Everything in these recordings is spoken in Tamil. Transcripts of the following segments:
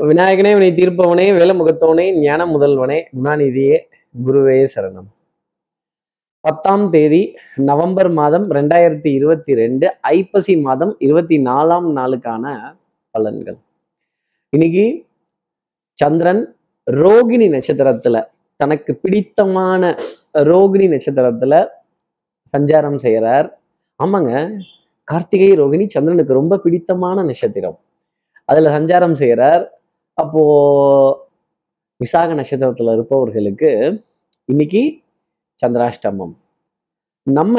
விநாயகனே வினை தீர்ப்பவனே வேலமுகத்தவனே ஞான முதல்வனே குணாநிதியே குருவே சரணம். பத்தாம் தேதி நவம்பர் மாதம் ரெண்டாயிரத்தி இருபத்தி ரெண்டு ஐப்பசி மாதம் இருபத்தி நாலாம் நாளுக்கான பலன்கள். இன்னைக்கு சந்திரன் ரோகிணி நட்சத்திரத்துல தனக்கு பிடித்தமான ரோகிணி நட்சத்திரத்துல சஞ்சாரம் செய்கிறார். ஆமாங்க கார்த்திகை ரோகிணி சந்திரனுக்கு ரொம்ப பிடித்தமான நட்சத்திரம். அதுல சஞ்சாரம் செய்கிறார். அப்போ விசாக நட்சத்திரத்துல இருப்பவர்களுக்கு இன்னைக்கு சந்திராஷ்டமம். நம்ம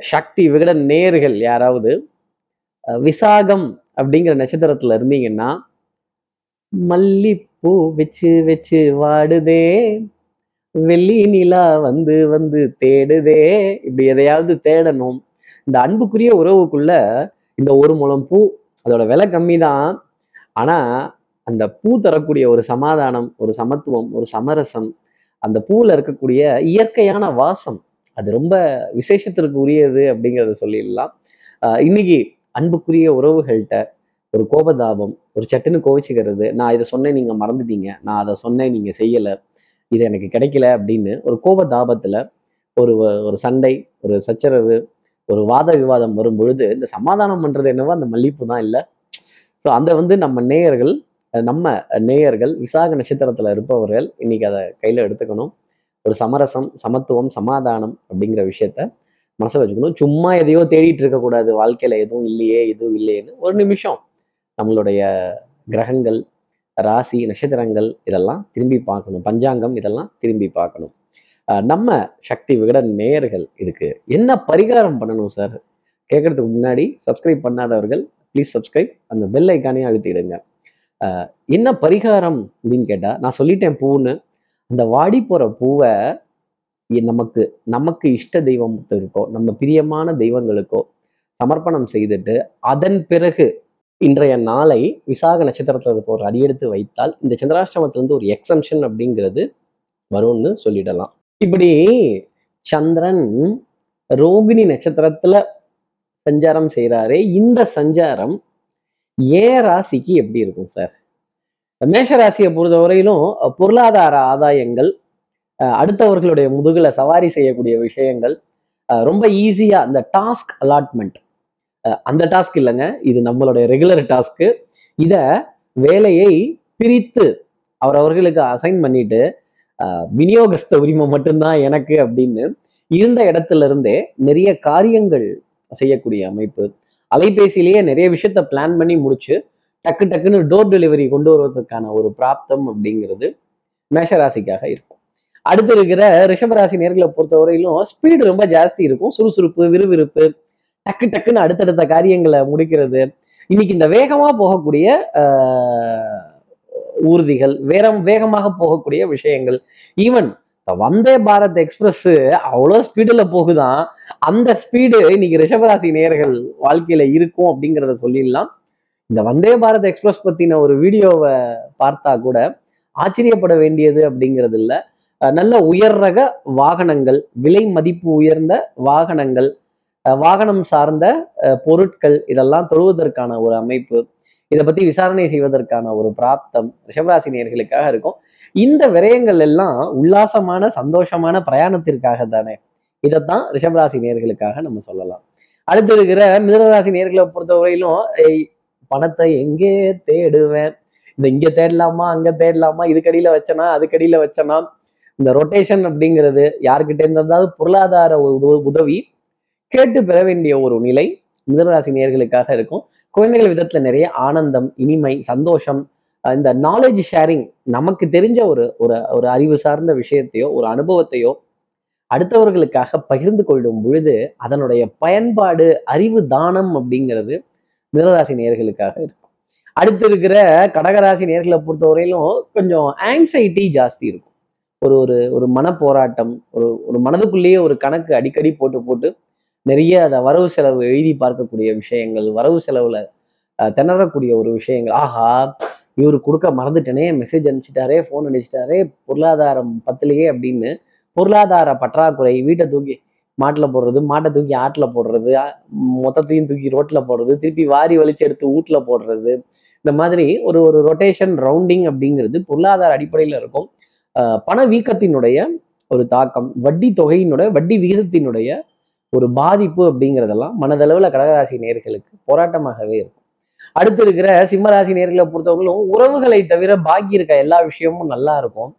சக்தி விகட நேர்கள் யாராவது விசாகம் அப்படிங்கிற நட்சத்திரத்துல இருந்தீங்கன்னா மல்லிப்பூ வச்சு வச்சு வாடுதே வெள்ளி நிலா வந்து வந்து தேடுதே இப்படி எதையாவது தேடணும். இந்த அன்புக்குரிய உறவுக்குள்ள இந்த ஒரு முழம் பூ அதோட விலை கம்மி தான் ஆனா அந்த பூ தரக்கூடிய ஒரு சமாதானம் ஒரு சமத்துவம் ஒரு சமரசம் அந்த பூவில் இருக்கக்கூடிய இயற்கையான வாசம் அது ரொம்ப விசேஷத்திற்கு உரியது அப்படிங்கிறத சொல்லிடலாம். இன்னைக்கு அன்புக்குரிய உறவுகள்கிட்ட ஒரு கோபதாபம் ஒரு சட்டுன்னு கோவிச்சுக்கிறது நான் இதை சொன்னேன் நீங்கள் மறந்துட்டீங்க நான் அதை சொன்னேன் நீங்கள் செய்யலை இது எனக்கு கிடைக்கல அப்படின்னு ஒரு கோபதாபத்தில் ஒரு ஒரு சண்டை ஒரு சச்சரவு ஒரு வாத விவாதம் வரும் பொழுது இந்த சமாதானம் பண்ணுறது என்னவோ அந்த மல்லிப்பூ தான் இல்லை. ஸோ அந்த வந்து நம்ம நேயர்கள் நம்ம நேயர்கள் விசாக நட்சத்திரத்தில் இருப்பவர்கள் இன்னைக்கு அதை கையில் எடுத்துக்கணும். ஒரு சமரசம் சமத்துவம் சமாதானம் அப்படிங்கிற விஷயத்த மனசில் வச்சுக்கணும். சும்மா எதையோ தேடிட்டு இருக்கக்கூடாது வாழ்க்கையில் எதுவும் இல்லையே எதுவும் இல்லையேன்னு ஒரு நிமிஷம் நம்மளுடைய கிரகங்கள் ராசி நட்சத்திரங்கள் இதெல்லாம் திரும்பி பார்க்கணும். பஞ்சாங்கம் இதெல்லாம் திரும்பி பார்க்கணும். நம்ம சக்தி விகட நேயர்கள் இதுக்கு என்ன பரிகாரம் பண்ணணும் சார் கேட்கறதுக்கு முன்னாடி சப்ஸ்கிரைப் பண்ணாதவர்கள் ப்ளீஸ் சப்ஸ்கிரைப் அந்த பெல் ஐக்கானே அழுத்திடுங்க. என்ன பரிகாரம் அப்படின்னு கேட்டால் நான் சொல்லிட்டேன் பூன்னு. அந்த வாடி போகிற பூவை நமக்கு நமக்கு இஷ்ட தெய்வத்திற்கோ நம்ம பிரியமான தெய்வங்களுக்கோ சமர்ப்பணம் செய்துட்டு அதன் பிறகு இன்றைய நாளை விசாக நட்சத்திரத்தில் இருக்க ஒரு அடியெடுத்து வைத்தால் இந்த சந்திராஷ்டமத்திலிருந்து ஒரு எக்ஸம்ஷன் அப்படிங்கிறது வரும்னு சொல்லிடலாம். இப்படி சந்திரன் ரோகிணி நட்சத்திரத்துல சஞ்சாரம் செய்கிறாரே இந்த சஞ்சாரம் ஏ ராசிக்கு எப்படி இருக்கும் சார்? மேஷ ராசியை பொறுத்தவரையிலும் பொருளாதார ஆதாயங்கள் அடுத்தவர்களுடைய முதுகில் சவாரி செய்யக்கூடிய விஷயங்கள் ரொம்ப ஈஸியா அந்த டாஸ்க் அலாட்மெண்ட் அந்த டாஸ்க் இல்லைங்க இது நம்மளுடைய ரெகுலர் டாஸ்க்கு இதை வேலையை பிரித்து அவரவர்களுக்கு அசைன் பண்ணிட்டு விநியோகஸ்த உரிமை மட்டும்தான் எனக்கு அப்படின்னு இருந்த இடத்துல இருந்தே நிறைய காரியங்கள் செய்யக்கூடிய அமைப்பு. அலைபேசியிலேயே நிறைய விஷயத்த பிளான் பண்ணி முடிச்சு டக்கு டக்குன்னு டோர் டெலிவரி கொண்டு வருவதற்கான ஒரு பிராப்தம் அப்படிங்கிறது மேஷராசிக்காக இருக்கும். அடுத்து இருக்கிற ரிஷபராசி நேர்களை பொறுத்தவரையிலும் ஸ்பீடு ரொம்ப ஜாஸ்தி இருக்கும். சுறுசுறுப்பு விறுவிறுப்பு டக்கு டக்குன்னு அடுத்தடுத்த காரியங்களை முடிக்கிறது. இன்னைக்கு இந்த வேகமா போகக்கூடிய ஊர்திகள் வேற வேகமாக போகக்கூடிய விஷயங்கள். ஈவன் வந்தே பாரத் எக்ஸ்பிரஸ் அவ்வளோ ஸ்பீடில் போகுதான். அந்த ஸ்பீடு இன்னைக்கு ரிஷபராசி நேர்கள் வாழ்க்கையில இருக்கும் அப்படிங்கிறத சொல்லிடலாம். இந்த வந்தே பாரத் எக்ஸ்பிரஸ் பத்தின ஒரு வீடியோவை பார்த்தா கூட ஆச்சரியப்பட வேண்டியது அப்படிங்கிறது இல்ல. நல்ல உயர் ரக வாகனங்கள் விலை மதிப்பு உயர்ந்த வாகனங்கள் வாகனம் சார்ந்த பொருட்கள் இதெல்லாம் தொழுவதற்கான ஒரு அமைப்பு. இதை பத்தி விசாரணை செய்வதற்கான ஒரு பிராப்தம் ரிஷபராசி நேர்களுக்காக இருக்கும். இந்த விரயங்கள் எல்லாம் உல்லாசமான சந்தோஷமான பிரயாணத்திற்காக தானே? இதைத்தான் ரிஷபராசி நேர்களுக்காக நம்ம சொல்லலாம். அடுத்து இருக்கிற மிதனராசி நேர்களை பொறுத்தவரையிலும் பணத்தை எங்கே தேடுவேன்? இந்த இங்க தேடலாமா? அங்க தேடலாமா? இதுக்கடியில வச்சனா? அதுக்கடியில வச்சனா? இந்த ரொட்டேஷன் அப்படிங்கிறது யாருக்கிட்டே இருந்தாவது பொருளாதார உதவி கேட்டு பெற வேண்டிய ஒரு நிலை மிதனராசி நேர்களுக்காக இருக்கும். குழந்தைகள் விதத்துல நிறைய ஆனந்தம் இனிமை சந்தோஷம் இந்த நாலேஜ் ஷேரிங் நமக்கு தெரிஞ்ச ஒரு ஒரு ஒரு அறிவு சார்ந்த விஷயத்தையோ ஒரு அனுபவத்தையோ அடுத்தவர்களுக்காக பகிர்ந்து கொள்ளும் பொழுது அதனுடைய பயன்பாடு அறிவு தானம் அப்படிங்கிறது மிதராசி நேர்களுக்காக இருக்கும். அடுத்து இருக்கிற கடகராசி நேர்களை பொறுத்தவரையிலும் கொஞ்சம் ஆங்ஸைட்டி ஜாஸ்தி இருக்கும். ஒரு ஒரு ஒரு மன போராட்டம் ஒரு ஒரு மனதுக்குள்ளேயே ஒரு கணக்கு அடிக்கடி போட்டு போட்டு நிறைய அதை வரவு செலவு எழுதி பார்க்கக்கூடிய விஷயங்கள் வரவு செலவுல திணறக்கூடிய ஒரு விஷயங்கள். ஆஹா இவர் கொடுக்க மறந்துட்டேனே மெசேஜ் அனுப்பிச்சிட்டாரே ஃபோன் அனுப்பிச்சிட்டாரே பொருளாதாரம் பத்தலையே அப்படின்னு. பொருளாதார பற்றாக்குறை வீட்டை தூக்கி மாட்டில் போடுறது மாட்டை தூக்கி ஆட்டில் போடுறது மொத்தத்தையும் தூக்கி ரோட்டில் போடுறது திருப்பி வாரி வலிச்சு எடுத்து வீட்டில் போடுறது. இந்த மாதிரி ஒரு ஒரு ரொட்டேஷன் ரவுண்டிங் அப்படிங்கிறது பொருளாதார அடிப்படையில் இருக்கும். பண வீக்கத்தினுடைய ஒரு தாக்கம் வட்டி தொகையினுடைய வட்டி விகிதத்தினுடைய ஒரு பாதிப்பு அப்படிங்கிறதெல்லாம் மனதளவில் கடகராசி நேர்களுக்கு போராட்டமாகவே இருக்கும். அடுத்து இருக்கிற சிம்மராசி நேர்களை பொறுத்தவர்களும் உறவுகளை தவிர பாக்கி இருக்க எல்லா விஷயமும் நல்லா இருக்கும்.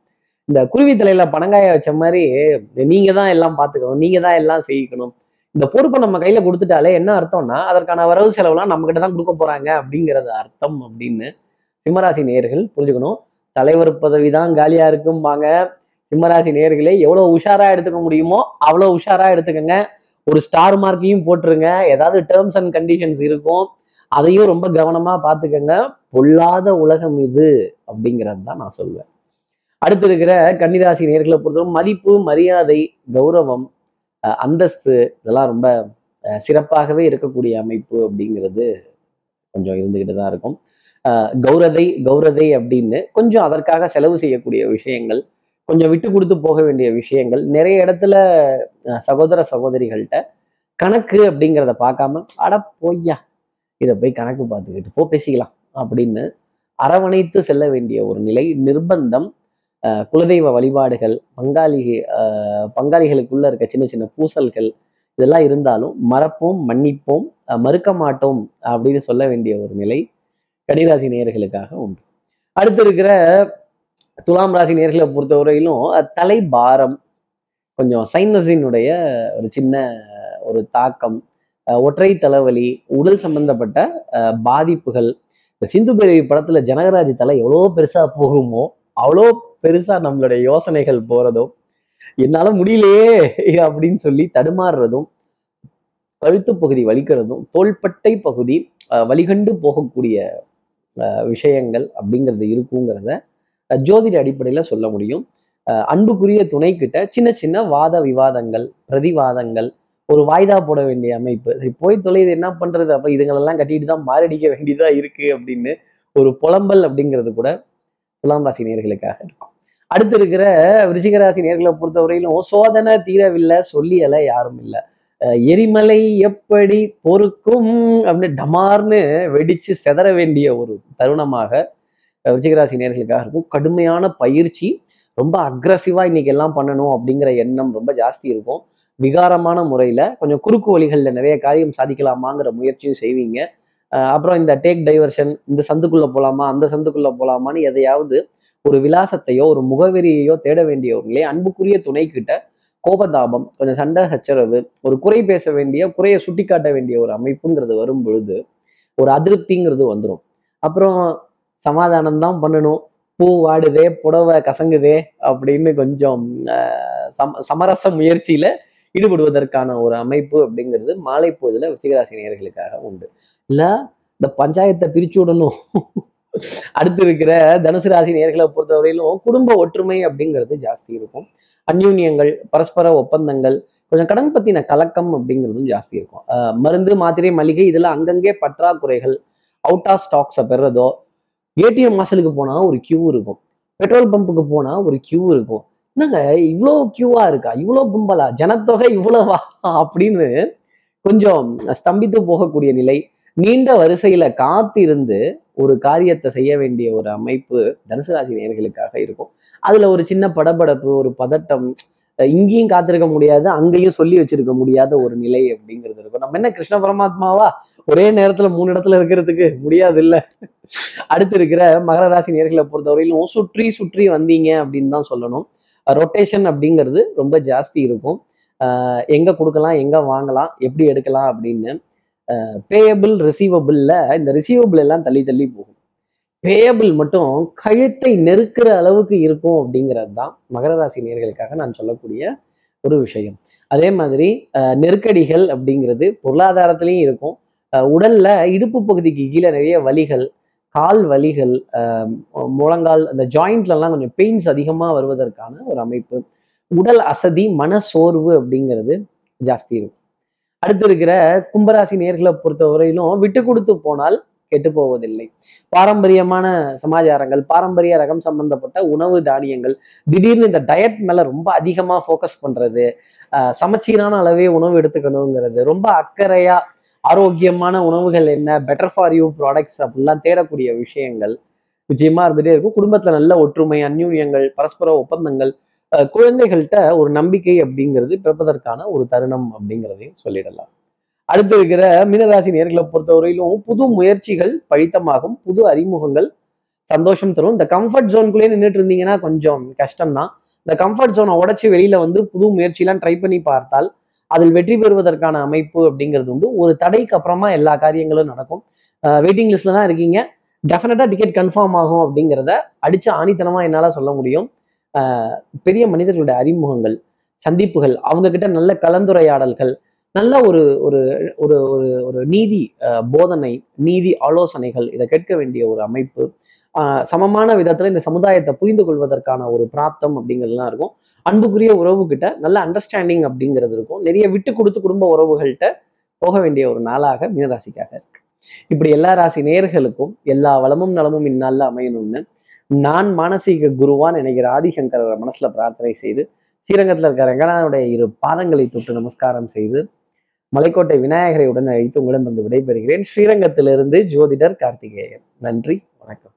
இந்த குருவி தலையில பணங்காய வச்ச மாதிரி நீங்க தான் எல்லாம் பார்த்துக்கணும் நீங்க தான் எல்லாம் செய்யணும். இந்த பொறுப்பை நம்ம கையில கொடுத்துட்டாலே என்ன அர்த்தம்னா அதற்கான வரவு செலவுலாம் நம்ம கிட்ட தான் கொடுக்க போறாங்க அப்படிங்கிறது அர்த்தம் அப்படின்னு சிம்மராசி நேர்கள் புரிஞ்சுக்கணும். தலைவர் பதவி தான் காலியா இருக்கும்பாங்க சிம்மராசி நேர்களே எவ்வளவு உஷாரா எடுத்துக்க முடியுமோ அவ்வளவு உஷாரா எடுத்துக்கங்க. ஒரு ஸ்டார் மார்க்கையும் போட்டுருங்க. ஏதாவது டேர்ம்ஸ் அண்ட் கண்டிஷன்ஸ் இருக்கும். அதையும் ரொம்ப கவனமா பார்த்துக்கங்க. பொல்லாத உலகம் இது அப்படிங்கிறது தான் நான் சொல்வேன். அடுத்து இருக்கிற கன்னிராசி நேர்களை பொறுத்தவரை மதிப்பு மரியாதை கௌரவம் அஹ் அந்தஸ்து இதெல்லாம் ரொம்ப அஹ் சிறப்பாகவே இருக்கக்கூடிய அமைப்பு அப்படிங்கிறது கொஞ்சம் இருந்துகிட்டு தான் இருக்கும். கௌரதை கௌரதை அப்படின்னு கொஞ்சம் அதற்காக செலவு செய்யக்கூடிய விஷயங்கள் கொஞ்சம் விட்டு கொடுத்து போக வேண்டிய விஷயங்கள் நிறைய இடத்துல சகோதர சகோதரிகள்கிட்ட கணக்கு அப்படிங்கிறத பார்க்காம அட பொய்யா. இதை போய் கணக்கு பார்த்துக்கிட்டு போ பேசிக்கலாம் அப்படின்னு அரவணைத்து செல்ல வேண்டிய ஒரு நிலை நிர்பந்தம் குலதெய்வ வழிபாடுகள் பங்காளி பங்காளிகளுக்குள்ள இருக்க சின்ன சின்ன பூசல்கள் இதெல்லாம் இருந்தாலும் மறப்போம் மன்னிப்போம் மறுக்க மாட்டோம் அப்படின்னு சொல்ல வேண்டிய ஒரு நிலை கடிராசி நேயர்களுக்காக உண்டு. அடுத்து இருக்கிற துலாம் ராசி நேர்களை பொறுத்தவரையிலும் தலை பாரம் கொஞ்சம் சைனஸினுடைய ஒரு சின்ன ஒரு தாக்கம் ஒற்றை தலைவலி உடல் சம்பந்தப்பட்ட அஹ் பாதிப்புகள். இந்த சிந்து பிறவி படத்துல ஜனகராஜ் தலை எவ்வளோ பெருசா போகுமோ அவ்வளோ பெருசா நம்மளுடைய யோசனைகள் போறதும் என்னால முடியலையே அப்படின்னு சொல்லி தடுமாறுறதும் கழுத்து பகுதி வலிக்கிறதும் தோள்பட்டை பகுதி அஹ், வலிகண்டு போகக்கூடிய அஹ், விஷயங்கள் அப்படிங்கிறது இருக்குங்கிறத ஜோதிட அடிப்படையில சொல்ல முடியும். அன்புக்குரிய துணை கிட்ட சின்ன சின்ன வாத விவாதங்கள் பிரதிவாதங்கள் ஒரு வாய்தா போட வேண்டிய அமைப்பு. சரி போய் தொலைது என்ன பண்றது? அப்ப இதுங்களெல்லாம் கட்டிட்டு தான் மாரடிக்க வேண்டியதா இருக்கு அப்படின்னு ஒரு புலம்பல் அப்படிங்கிறது கூட துலாம் ராசி நேர்களுக்காக இருக்கும். அடுத்து இருக்கிற விருச்சிகராசி நேர்களை பொறுத்தவரையிலும் சோதனை தீரவில்லை சொல்லியல யாரும் இல்லை. அஹ் எரிமலை எப்படி பொறுக்கும் அப்படின்னு டமார்னு வெடிச்சு செதற வேண்டிய ஒரு தருணமாக விருச்சிகராசி நேர்களுக்காக இருக்கும். கடுமையான பயிற்சி ரொம்ப அக்ரஸிவா இன்னைக்கு எல்லாம் பண்ணணும் அப்படிங்கிற எண்ணம் ரொம்ப ஜாஸ்தி இருக்கும். விகாரமான முறையில் கொஞ்சம் குறுக்கு வழிகளில் நிறைய காரியம் சாதிக்கலாமாங்கிற முயற்சியும் செய்வீங்க. அப்புறம் இந்த டேக் டைவர்ஷன் இந்த சந்துக்குள்ளே போகலாமா அந்த சந்துக்குள்ளே போகலாமான்னு எதையாவது ஒரு விலாசத்தையோ ஒரு முகவரியையோ தேட வேண்டியவர்களே அன்புக்குரிய துணை கிட்ட கோபதாபம் கொஞ்சம் சண்டை சச்சரவு ஒரு குறை பேச வேண்டிய குறையை சுட்டி காட்ட வேண்டிய ஒரு அமைப்புங்கிறது வரும் பொழுது ஒரு அதிருப்திங்கிறது வந்துடும் அப்புறம் சமாதானம் தான் பண்ணணும். பூ வாடுதே புடவை கசங்குதே அப்படின்னு கொஞ்சம் சம சமரச முயற்சியில ஈடுபடுவதற்கான ஒரு அமைப்பு அப்படிங்கிறது மாலை பொழுதுல விருச்சிகராசி நேர்களுக்காக உண்டு. இல்ல இந்த பஞ்சாயத்தை பிரிச்சு விடணும். அடுத்து இருக்கிற தனுசு ராசி நேர்களை பொறுத்தவரையிலும் குடும்ப ஒற்றுமை அப்படிங்கிறது ஜாஸ்தி இருக்கும். அந்யூன்யங்கள் பரஸ்பர ஒப்பந்தங்கள் கொஞ்சம் கடன் பத்தின கலக்கம் அப்படிங்கிறதும் ஜாஸ்தி இருக்கும். மருந்து மாத்திரை மளிகை இதெல்லாம் அங்கங்கே பற்றாக்குறைகள் அவுட் ஆஃப் ஸ்டாக்ஸை பெறதோ ஏடிஎம் மாசலுக்கு போனா ஒரு கியூ இருக்கும். பெட்ரோல் பம்புக்கு போனா ஒரு கியூ இருக்கும். என்னங்க இவ்வளோ கியூவா இருக்கா? இவ்வளோ கும்பலா? ஜனத்தொகை இவ்வளவா? அப்படின்னு கொஞ்சம் ஸ்தம்பித்து போகக்கூடிய நிலை. நீண்ட வரிசையில காத்திருந்து ஒரு காரியத்தை செய்ய வேண்டிய ஒரு அமைப்பு தனுசு ராசி நேர்களுக்காக இருக்கும். அதுல ஒரு சின்ன படபடப்பு ஒரு பதட்டம் இங்கேயும் காத்திருக்க முடியாது அங்கேயும் சொல்லி வச்சிருக்க முடியாத ஒரு நிலை அப்படிங்கிறது இருக்கும். நம்ம என்ன கிருஷ்ண பரமாத்மாவா? ஒரே நேரத்துல மூணு இடத்துல இருக்கிறதுக்கு முடியாது இல்ல அடுத்து இருக்கிற மகர ராசி நேர்களை பொறுத்தவரையிலும் சுற்றி சுற்றி வந்தீங்க அப்படின்னு தான் சொல்லணும். ரொட்டேஷன் அப்படிங்கிறது ரொம்ப ஜாஸ்தி இருக்கும். எங்கே கொடுக்கலாம் எங்கே வாங்கலாம் எப்படி எடுக்கலாம் அப்படின்னு பேயபிள் ரிசீவபிளில் இந்த ரிசீவபிள் எல்லாம் தள்ளி தள்ளி போகும். பேயபிள் மட்டும் கழுத்தை நெருக்கிற அளவுக்கு இருக்கும் அப்படிங்கிறது தான் மகர ராசி நேர்களுக்காக நான் சொல்லக்கூடிய ஒரு விஷயம். அதே மாதிரி நெருக்கடிகள் அப்படிங்கிறது பொருளாதாரத்திலையும் இருக்கும். உடல்ல இடுப்பு பகுதிக்கு கீழே நிறைய வலிகள் கால் வலிகள் முழங்கால் அந்த ஜாயிண்ட்ல எல்லாம் கொஞ்சம் பெயின்ஸ் அதிகமா வருவதற்கான ஒரு அமைப்பு. உடல் அசதி மன சோர்வு அப்படிங்கிறது ஜாஸ்தி இருக்கும். அடுத்து இருக்கிற கும்பராசி நேர்களை பொறுத்தவரையிலும் விட்டு கொடுத்து போனால் கெட்டு போவதில்லை. பாரம்பரியமான சமாச்சாரங்கள் பாரம்பரிய ரகம் சம்பந்தப்பட்ட உணவு தானியங்கள் திடீர்னு இந்த டயட் மேல ரொம்ப அதிகமா ஃபோக்கஸ் பண்றது ஆஹ் சமச்சீரான அளவே உணவு எடுத்துக்கணுங்கிறது ரொம்ப அக்கறையா ஆரோக்கியமான உணவுகள் என்ன பெட்டர் ஃபார் யூ ப்ராடக்ட்ஸ் அப்படிலாம் தேடக்கூடிய விஷயங்கள் நிச்சயமா இருந்துகிட்டே இருக்கும். குடும்பத்துல நல்ல ஒற்றுமை அந்யூன்யங்கள் பரஸ்பர ஒப்பந்தங்கள் குழந்தைகள்கிட்ட ஒரு நம்பிக்கை அப்படிங்கிறது பிறப்பதற்கான ஒரு தருணம் அப்படிங்கிறதையும் சொல்லிடலாம். அடுத்து இருக்கிற மீனராசி நேர்களை பொறுத்தவரையிலும் புது முயற்சிகள் பழித்தமாகும் புது அறிமுகங்கள் சந்தோஷம் தரும். இந்த கம்ஃபர்ட் ஜோனுக்குள்ளேயே நின்றுட்டு இருந்தீங்கன்னா கொஞ்சம் கஷ்டம்தான். இந்த கம்ஃபர்ட் ஜோனை உடைச்சு வெளியில வந்து புது முயற்சிலாம் ட்ரை பண்ணி பார்த்தால் அதில் வெற்றி பெறுவதற்கான அமைப்பு அப்படிங்கிறது உண்டு. ஒரு தடைக்கு அப்புறமா எல்லா காரியங்களும் நடக்கும். வெயிட்டிங் லிஸ்ட்ல தான் இருக்கீங்க. டெஃபினட்டா டிக்கெட் கன்ஃபார்ம் ஆகும் அப்படிங்கிறத அடிச்சு ஆணித்தனமா என்னால சொல்ல முடியும். பெரிய மனிதர்களுடைய அறிமுகங்கள் சந்திப்புகள் அவங்க கிட்ட நல்ல கலந்துரையாடல்கள் நல்ல ஒரு ஒரு ஒரு ஒரு ஒரு நீதி போதனை நீதி ஆலோசனைகள் இதை கேட்க வேண்டிய ஒரு அமைப்பு. சமமான விதத்துல இந்த சமுதாயத்தை புரிந்து கொள்வதற்கான ஒரு பிராப்தம் அப்படிங்கிறதுலாம் இருக்கும். அன்புக்குரிய உறவு கிட்ட நல்ல அண்டர்ஸ்டாண்டிங் அப்படிங்கிறது இருக்கும். நிறைய விட்டு கொடுத்து குடும்ப உறவுகள்கிட்ட போக வேண்டிய ஒரு நாளாக மீனராசிக்காக இருக்கு. இப்படி எல்லா ராசி நேயர்களுக்கும் எல்லா வளமும் நலமும் இந்நாளில் அமையணும்னு நான் மானசீக குருவான் நினைக்கிற ஆதிசங்கர மனசுல பிரார்த்தனை செய்து ஸ்ரீரங்கத்தில் இருக்கிற ரங்கநாதனுடைய இரு பாதங்களை தொட்டு நமஸ்காரம் செய்து மலைக்கோட்டை விநாயகரை உடன் அழைத்து உங்களிடம் வந்து விடைபெறுகிறேன். ஸ்ரீரங்கத்திலிருந்து ஜோதிடர் கார்த்திகேயன். நன்றி வணக்கம்.